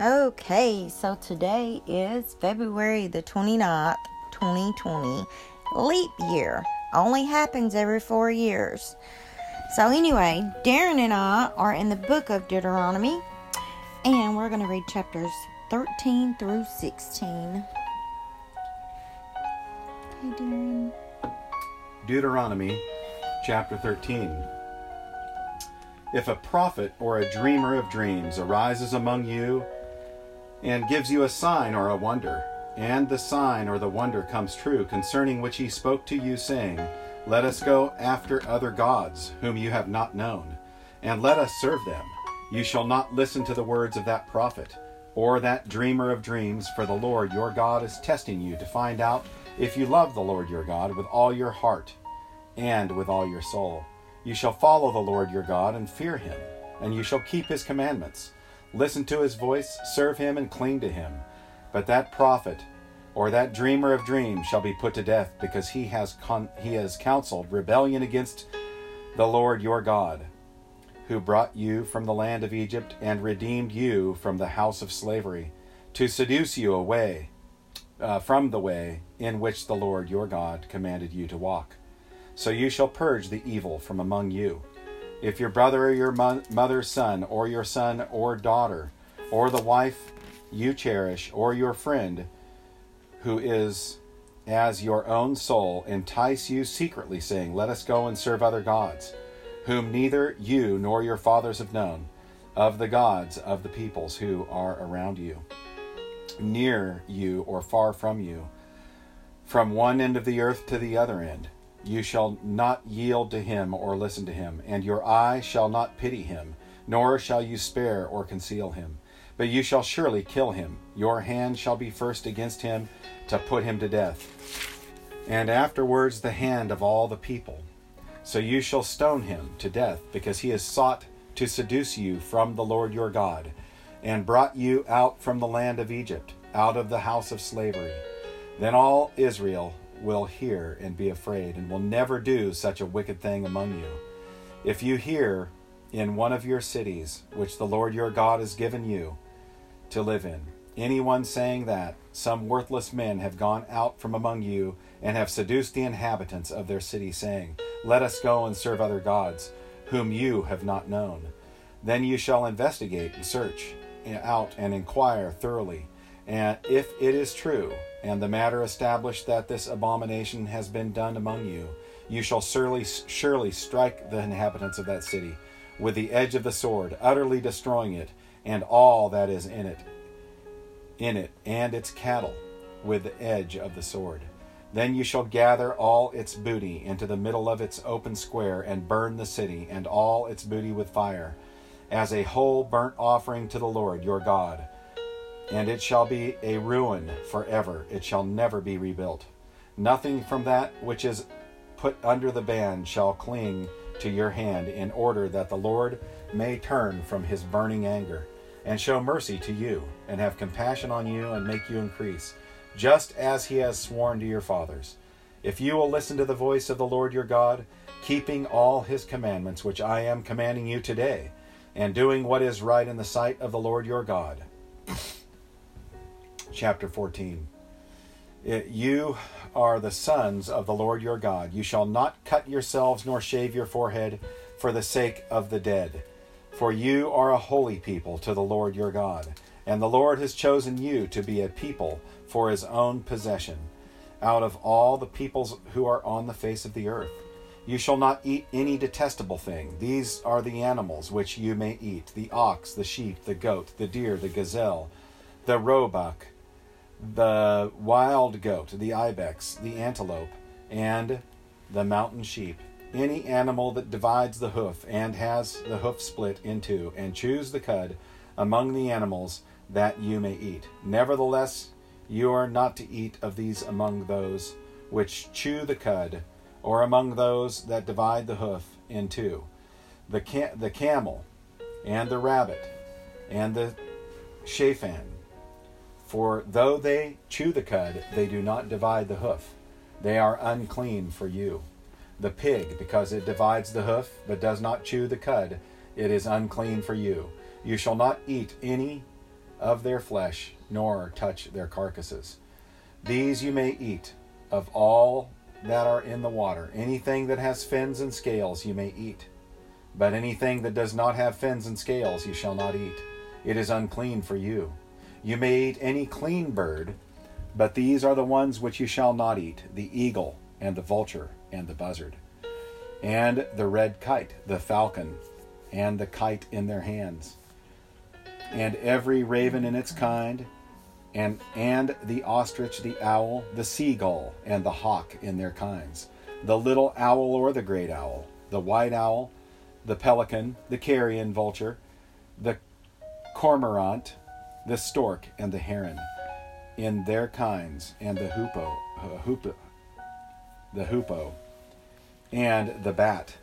Okay, so today is February the 29th, 2020, leap year. Only happens every four years. So, anyway, Darren and I are in the book of Deuteronomy, and we're going to read chapters 13 through 16. Hey, Darren. Deuteronomy chapter 13. If a prophet or a dreamer of dreams arises among you and gives you a sign or a wonder, and the sign or the wonder comes true concerning which he spoke to you, saying, Let us go after other gods whom you have not known, and let us serve them, you shall not listen to the words of that prophet or that dreamer of dreams, for the Lord your God is testing you to find out if you love the Lord your God with all your heart and with all your soul. You shall follow the Lord your God and fear him, and you shall keep his commandments Listen to his voice, serve him, and cling to him. But that prophet or that dreamer of dreams shall be put to death because he has con- he has counseled rebellion against the Lord your God, who brought you from the land of Egypt and redeemed you from the house of slavery, to seduce you away uh, from the way in which the Lord your God commanded you to walk. So you shall purge the evil from among you if your brother or your mo- mother's son, or your son or daughter, or the wife you cherish, or your friend who is as your own soul entice you secretly, saying, Let us go and serve other gods, whom neither you nor your fathers have known, of the gods of the peoples who are around you, near you or far from you, from one end of the earth to the other end you shall not yield to him or listen to him, and your eye shall not pity him, nor shall you spare or conceal him. But you shall surely kill him. Your hand shall be first against him to put him to death, and afterwards the hand of all the people. So you shall stone him to death, because he has sought to seduce you from the Lord your God, and brought you out from the land of Egypt, out of the house of slavery. Then all Israel will hear and be afraid, and will never do such a wicked thing among you. If you hear in one of your cities, which the Lord your God has given you to live in, anyone saying that some worthless men have gone out from among you and have seduced the inhabitants of their city, saying, Let us go and serve other gods, whom you have not known, then you shall investigate and search out and inquire thoroughly. And if it is true, and the matter established that this abomination has been done among you, you shall surely, surely strike the inhabitants of that city with the edge of the sword, utterly destroying it and all that is in it, in it and its cattle with the edge of the sword. Then you shall gather all its booty into the middle of its open square and burn the city and all its booty with fire, as a whole burnt offering to the Lord your God and it shall be a ruin forever. It shall never be rebuilt. Nothing from that which is put under the ban shall cling to your hand, in order that the Lord may turn from his burning anger, and show mercy to you, and have compassion on you, and make you increase, just as he has sworn to your fathers. If you will listen to the voice of the Lord your God, keeping all his commandments which I am commanding you today, and doing what is right in the sight of the Lord your God chapter 14. It, you are the sons of the Lord your God. You shall not cut yourselves nor shave your forehead for the sake of the dead. For you are a holy people to the Lord your God. And the Lord has chosen you to be a people for his own possession out of all the peoples who are on the face of the earth. You shall not eat any detestable thing. These are the animals which you may eat the ox, the sheep, the goat, the deer, the gazelle, the roebuck the wild goat, the ibex, the antelope, and the mountain sheep, any animal that divides the hoof and has the hoof split in two, and chews the cud among the animals that you may eat. Nevertheless, you are not to eat of these among those which chew the cud, or among those that divide the hoof in two. The, the camel, and the rabbit, and the shaphan, for though they chew the cud, they do not divide the hoof. They are unclean for you. The pig, because it divides the hoof, but does not chew the cud, it is unclean for you. You shall not eat any of their flesh, nor touch their carcasses. These you may eat of all that are in the water. Anything that has fins and scales you may eat. But anything that does not have fins and scales you shall not eat. It is unclean for you. You may eat any clean bird, but these are the ones which you shall not eat the eagle, and the vulture, and the buzzard, and the red kite, the falcon, and the kite in their hands, and every raven in its kind, and, and the ostrich, the owl, the seagull, and the hawk in their kinds, the little owl or the great owl, the white owl, the pelican, the carrion vulture, the cormorant, the stork, and the heron, in their kinds, and the hoopoe, uh, the hoopoe, and the bat,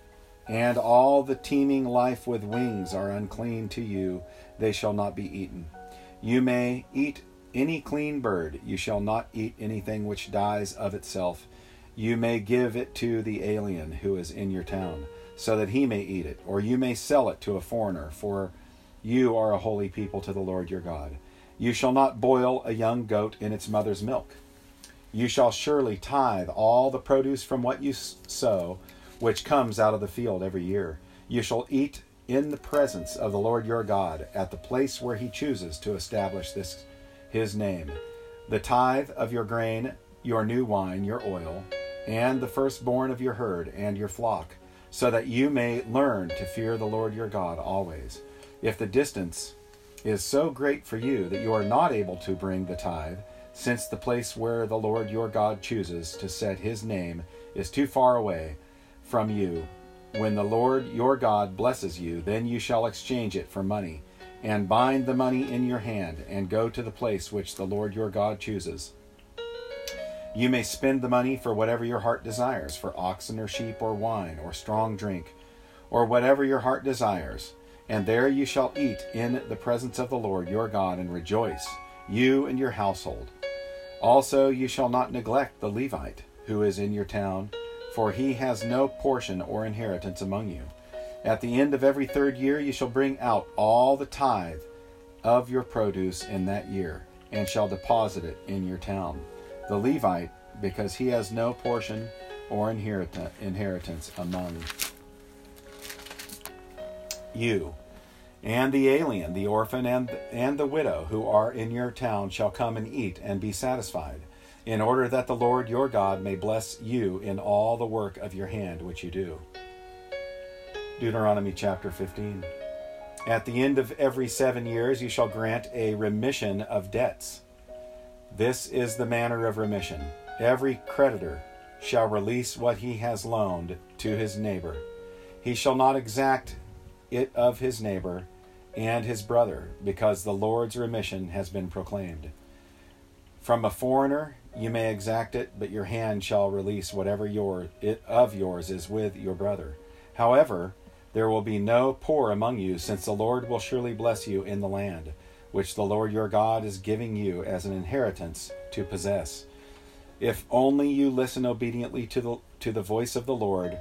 and all the teeming life with wings are unclean to you; they shall not be eaten. You may eat any clean bird; you shall not eat anything which dies of itself. You may give it to the alien who is in your town, so that he may eat it, or you may sell it to a foreigner, for you are a holy people to the Lord your God. You shall not boil a young goat in its mother's milk. You shall surely tithe all the produce from what you sow, which comes out of the field every year. You shall eat in the presence of the Lord your God at the place where he chooses to establish this his name. The tithe of your grain, your new wine, your oil, and the firstborn of your herd and your flock, so that you may learn to fear the Lord your God always. If the distance is so great for you that you are not able to bring the tithe, since the place where the Lord your God chooses to set his name is too far away from you. When the Lord your God blesses you, then you shall exchange it for money, and bind the money in your hand, and go to the place which the Lord your God chooses. You may spend the money for whatever your heart desires, for oxen or sheep or wine or strong drink, or whatever your heart desires. And there you shall eat in the presence of the Lord your God and rejoice, you and your household. Also, you shall not neglect the Levite who is in your town, for he has no portion or inheritance among you. At the end of every third year, you shall bring out all the tithe of your produce in that year, and shall deposit it in your town. The Levite, because he has no portion or inheritance among you. And the alien, the orphan, and, and the widow who are in your town shall come and eat and be satisfied, in order that the Lord your God may bless you in all the work of your hand which you do. Deuteronomy chapter 15. At the end of every seven years you shall grant a remission of debts. This is the manner of remission. Every creditor shall release what he has loaned to his neighbor. He shall not exact it of his neighbor and his brother, because the Lord's remission has been proclaimed. From a foreigner you may exact it, but your hand shall release whatever your it of yours is with your brother. However, there will be no poor among you, since the Lord will surely bless you in the land, which the Lord your God is giving you as an inheritance to possess. If only you listen obediently to the to the voice of the Lord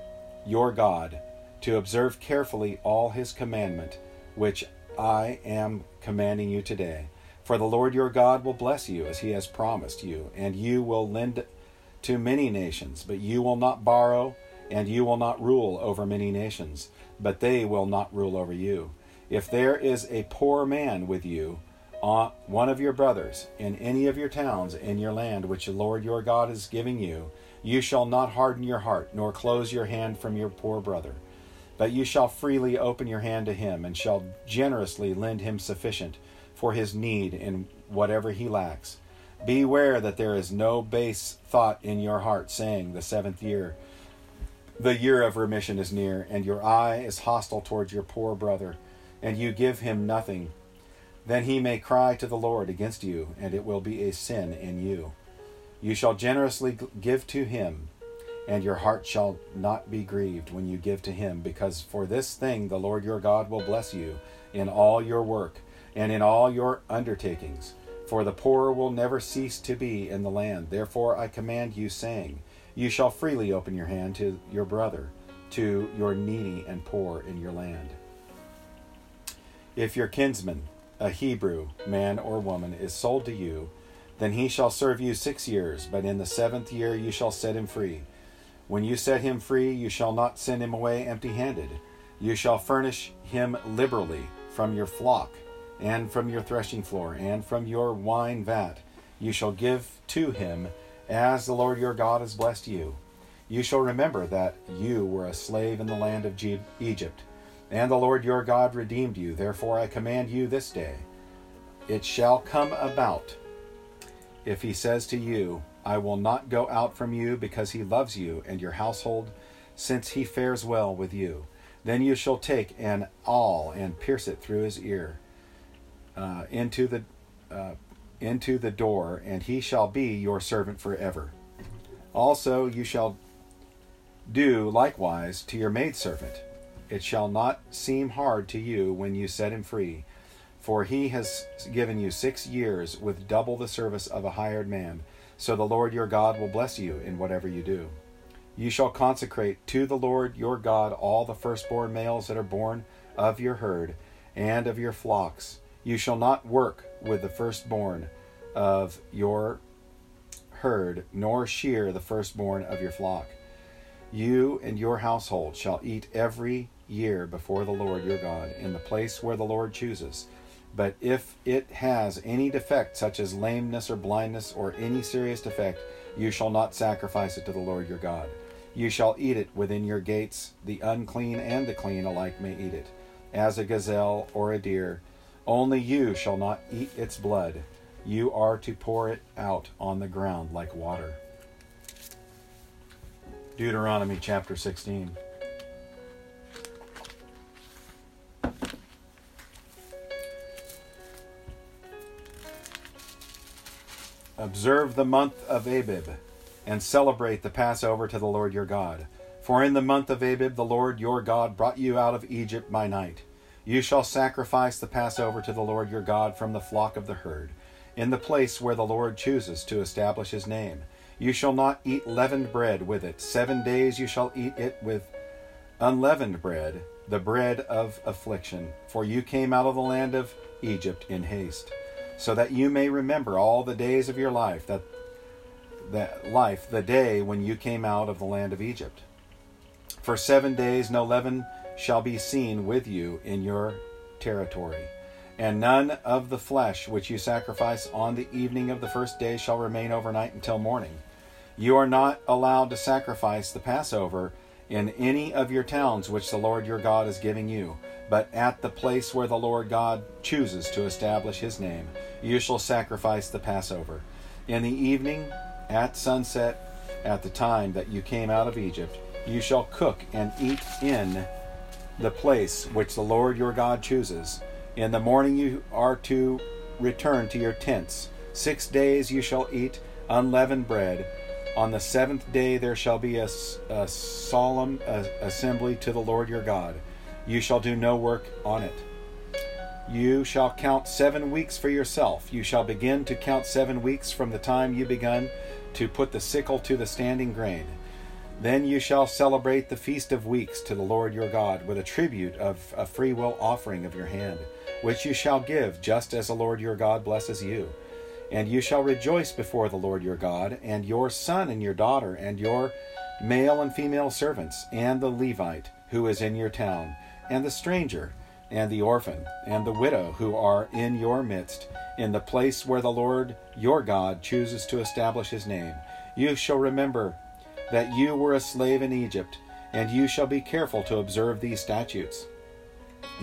your God, to observe carefully all his commandment, which I am commanding you today. For the Lord your God will bless you as he has promised you, and you will lend to many nations, but you will not borrow, and you will not rule over many nations, but they will not rule over you. If there is a poor man with you, uh, one of your brothers, in any of your towns in your land which the Lord your God is giving you, you shall not harden your heart, nor close your hand from your poor brother but you shall freely open your hand to him, and shall generously lend him sufficient for his need in whatever he lacks. Beware that there is no base thought in your heart, saying, The seventh year, the year of remission is near, and your eye is hostile towards your poor brother, and you give him nothing. Then he may cry to the Lord against you, and it will be a sin in you. You shall generously give to him and your heart shall not be grieved when you give to him, because for this thing the Lord your God will bless you in all your work and in all your undertakings. For the poor will never cease to be in the land. Therefore I command you, saying, You shall freely open your hand to your brother, to your needy and poor in your land. If your kinsman a Hebrew, man or woman, is sold to you, then he shall serve you six years, but in the seventh year you shall set him free. When you set him free, you shall not send him away empty handed. You shall furnish him liberally from your flock, and from your threshing floor, and from your wine vat. You shall give to him as the Lord your God has blessed you. You shall remember that you were a slave in the land of Egypt, and the Lord your God redeemed you. Therefore I command you this day it shall come about if he says to you, I will not go out from you because he loves you and your household, since he fares well with you. Then you shall take an awl and pierce it through his ear uh, into the uh, into the door, and he shall be your servant forever. Also you shall do likewise to your maidservant. It shall not seem hard to you when you set him free, for he has given you six years with double the service of a hired man. So the Lord your God will bless you in whatever you do. You shall consecrate to the Lord your God all the firstborn males that are born of your herd and of your flocks. You shall not work with the firstborn of your herd, nor shear the firstborn of your flock. You and your household shall eat every year before the Lord your God in the place where the Lord chooses but if it has any defect, such as lameness or blindness or any serious defect, you shall not sacrifice it to the Lord your God. You shall eat it within your gates. The unclean and the clean alike may eat it, as a gazelle or a deer. Only you shall not eat its blood. You are to pour it out on the ground like water. Deuteronomy chapter 16. Observe the month of Abib, and celebrate the Passover to the Lord your God. For in the month of Abib the Lord your God brought you out of Egypt by night. You shall sacrifice the Passover to the Lord your God from the flock of the herd, in the place where the Lord chooses to establish his name. You shall not eat leavened bread with it. Seven days you shall eat it with unleavened bread, the bread of affliction, for you came out of the land of Egypt in haste so that you may remember all the days of your life that that life the day when you came out of the land of Egypt. For 7 days no leaven shall be seen with you in your territory, and none of the flesh which you sacrifice on the evening of the first day shall remain overnight until morning. You are not allowed to sacrifice the Passover in any of your towns which the Lord your God is giving you, but at the place where the Lord God chooses to establish his name you shall sacrifice the Passover. In the evening, at sunset, at the time that you came out of Egypt, you shall cook and eat in the place which the Lord your God chooses. In the morning you are to return to your tents. Six days you shall eat unleavened bread. On the seventh day there shall be a, a solemn assembly to the Lord your God. You shall do no work on it. You shall count seven weeks for yourself. You shall begin to count seven weeks from the time you begun to put the sickle to the standing grain. Then you shall celebrate the Feast of Weeks to the Lord your God with a tribute of a freewill offering of your hand, which you shall give just as the Lord your God blesses you. And you shall rejoice before the Lord your God, and your son and your daughter, and your male and female servants, and the Levite who is in your town, and the stranger and the orphan and the widow who are in your midst, in the place where the Lord your God chooses to establish his name. You shall remember that you were a slave in Egypt, and you shall be careful to observe these statutes.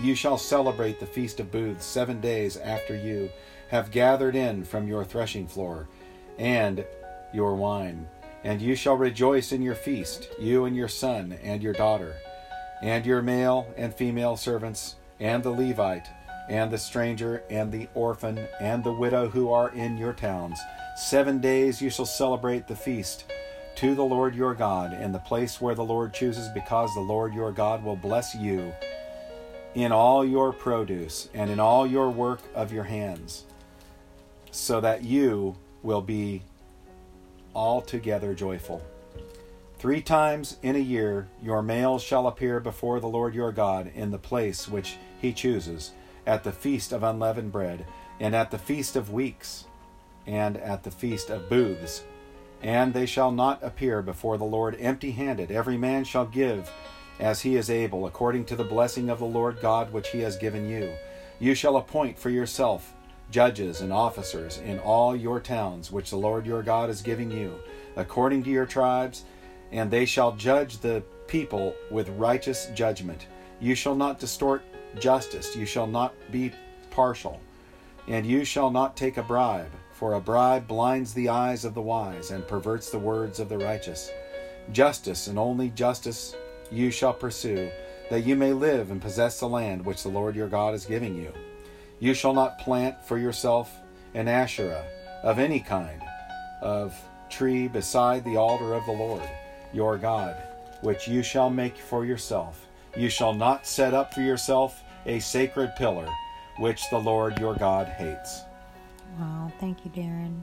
You shall celebrate the Feast of Booths seven days after you have gathered in from your threshing floor and your wine. And you shall rejoice in your feast, you and your son and your daughter, and your male and female servants, and the Levite, and the stranger, and the orphan, and the widow who are in your towns. Seven days you shall celebrate the feast to the Lord your God in the place where the Lord chooses, because the Lord your God will bless you in all your produce and in all your work of your hands, so that you will be altogether joyful. Three times in a year your males shall appear before the Lord your God in the place which he chooses, at the feast of unleavened bread, and at the feast of weeks, and at the feast of booths. And they shall not appear before the Lord empty handed. Every man shall give as he is able, according to the blessing of the Lord God which he has given you. You shall appoint for yourself judges and officers in all your towns which the Lord your God is giving you, according to your tribes, and they shall judge the people with righteous judgment. You shall not distort justice, you shall not be partial, and you shall not take a bribe, for a bribe blinds the eyes of the wise and perverts the words of the righteous. Justice and only justice you shall pursue, that you may live and possess the land which the Lord your God is giving you. You shall not plant for yourself an Asherah of any kind of tree beside the altar of the Lord your God, which you shall make for yourself. You shall not set up for yourself a sacred pillar, which the Lord your God hates. Wow, thank you, Darren.